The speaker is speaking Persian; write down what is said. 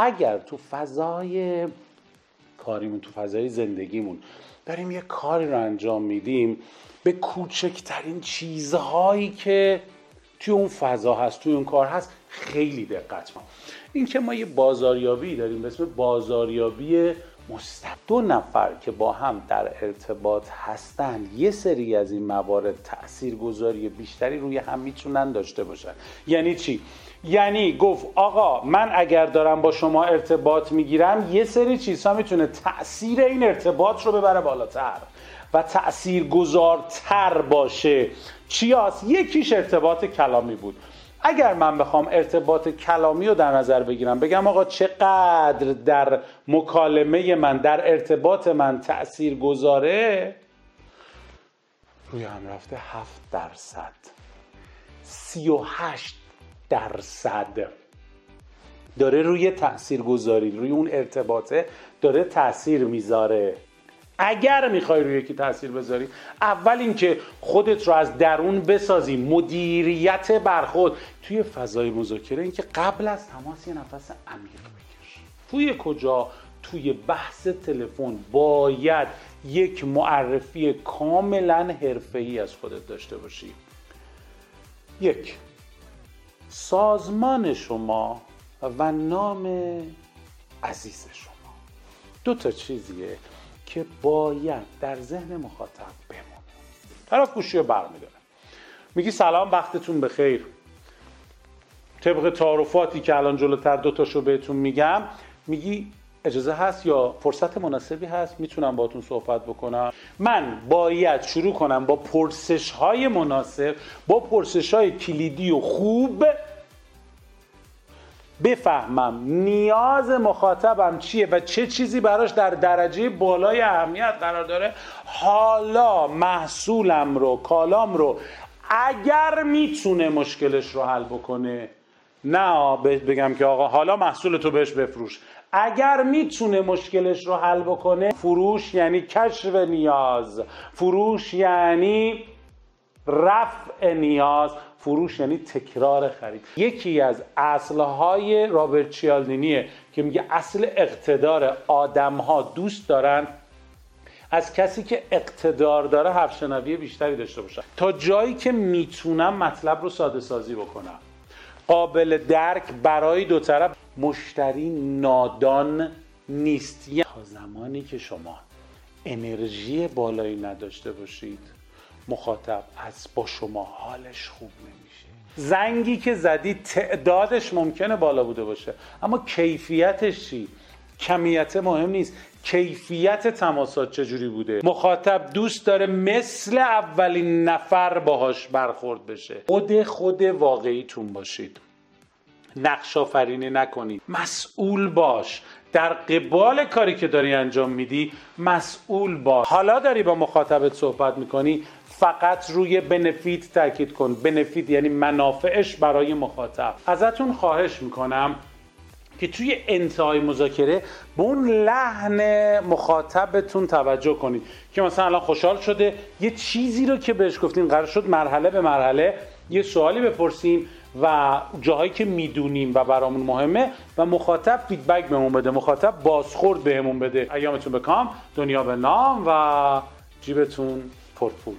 اگر تو فضای کاریمون تو فضای زندگیمون داریم یه کاری رو انجام میدیم به کوچکترین چیزهایی که توی اون فضا هست توی اون کار هست خیلی دقت ما. این که ما یه بازاریابی داریم به اسم بازاریابی دو نفر که با هم در ارتباط هستند یه سری از این موارد تاثیرگذاری بیشتری روی هم می‌تونن داشته باشن. یعنی چی؟ یعنی گفت آقا من اگر دارم با شما ارتباط می‌گیرم یه سری چیزها می‌تونه تاثیر این ارتباط رو ببره بالاتر و تأثیر گذارتر باشه. چی؟ یکیش ارتباط کلامی بود. اگر من بخوام ارتباط کلامی رو در نظر بگیرم بگم آقا چقدر در مکالمه من در ارتباط من تأثیر گذاره روی هم رفته هفت درصد. سی و هشت درصد. داره روی تأثیر گذاری روی اون ارتباطه داره تأثیر می‌ذاره. اگر می‌خوای روی یکی تاثیر بذاری اول اینکه خودت رو از درون بسازی مدیریت برخود توی فضای مذاکره اینکه قبل از تماس یه نفس عمیق بکش. توی کجا؟ توی بحث تلفن. باید یک معرفی کاملا حرفه‌ای از خودت داشته باشی. یک سازمان شما و نام عزیز شما. دو تا چیزیه. که باید در ذهن مخاطب بمونه طرف گوشی رو برمیداره میگی سلام وقتتون بخیر. طبق تعارفاتی که الان جلوتر دوتاشو بهتون میگم میگی اجازه هست یا فرصت مناسبی هست؟ می‌تونم باتون صحبت بکنم. من باید شروع کنم با پرسش های مناسب با پرسش های کلیدی و خوب بفهمم نیاز مخاطبم چیه و چه چیزی براش در درجه بالای اهمیت قرار داره؟ حالا محصولم رو کالام رو اگر می‌تونه مشکلش رو حل بکنه نه بگم که آقا حالا محصول تو بهش بفروش. اگر می‌تونه مشکلش رو حل بکنه فروش یعنی کشف نیاز. فروش یعنی رفع نیاز فروش یعنی تکرار خرید. یکی از اصلهای رابرت چیالدینیه که میگه اصل اقتدار آدم ها دوست دارن از کسی که اقتدار داره حرف بیشتری داشته باشه. تا جایی که می‌تونم مطلب رو ساده سازی بکنم. قابل درک برای دو طرف. مشتری نادان نیست. تا زمانی که شما انرژی بالایی نداشته باشید. مخاطب از با شما حالش خوب نمیشه. زنگی که زدی تعدادش ممکنه بالا بوده باشه. اما کیفیتش چی؟ کمیت مهم نیست. کیفیت تماسات چجوری بوده؟ مخاطب دوست داره مثل اولین نفر باهاش برخورد بشه. خود خود واقعیتون باشید. نقش آفرینی نکنید مسئول باش. در قبال کاری که داری انجام میدی مسئول باش. حالا داری با مخاطبت صحبت می‌کنی. فقط روی بنفیت تاکید کن. بنفیت یعنی منافعش برای مخاطب. ازتون خواهش می‌کنم که توی انتهای مذاکره به اون لحن مخاطبتون توجه کنید که مثلا الان خوشحال شده. یه چیزی رو که بهش گفتیم قرار شد مرحله به مرحله یه سوالی بپرسیم و جاهایی که می‌دونیم و برامون مهمه و مخاطب فیدبک بهمون بده مخاطب بازخورد بهمون بده. ایامتون به کام دنیا به نام و جیبتون پرپول.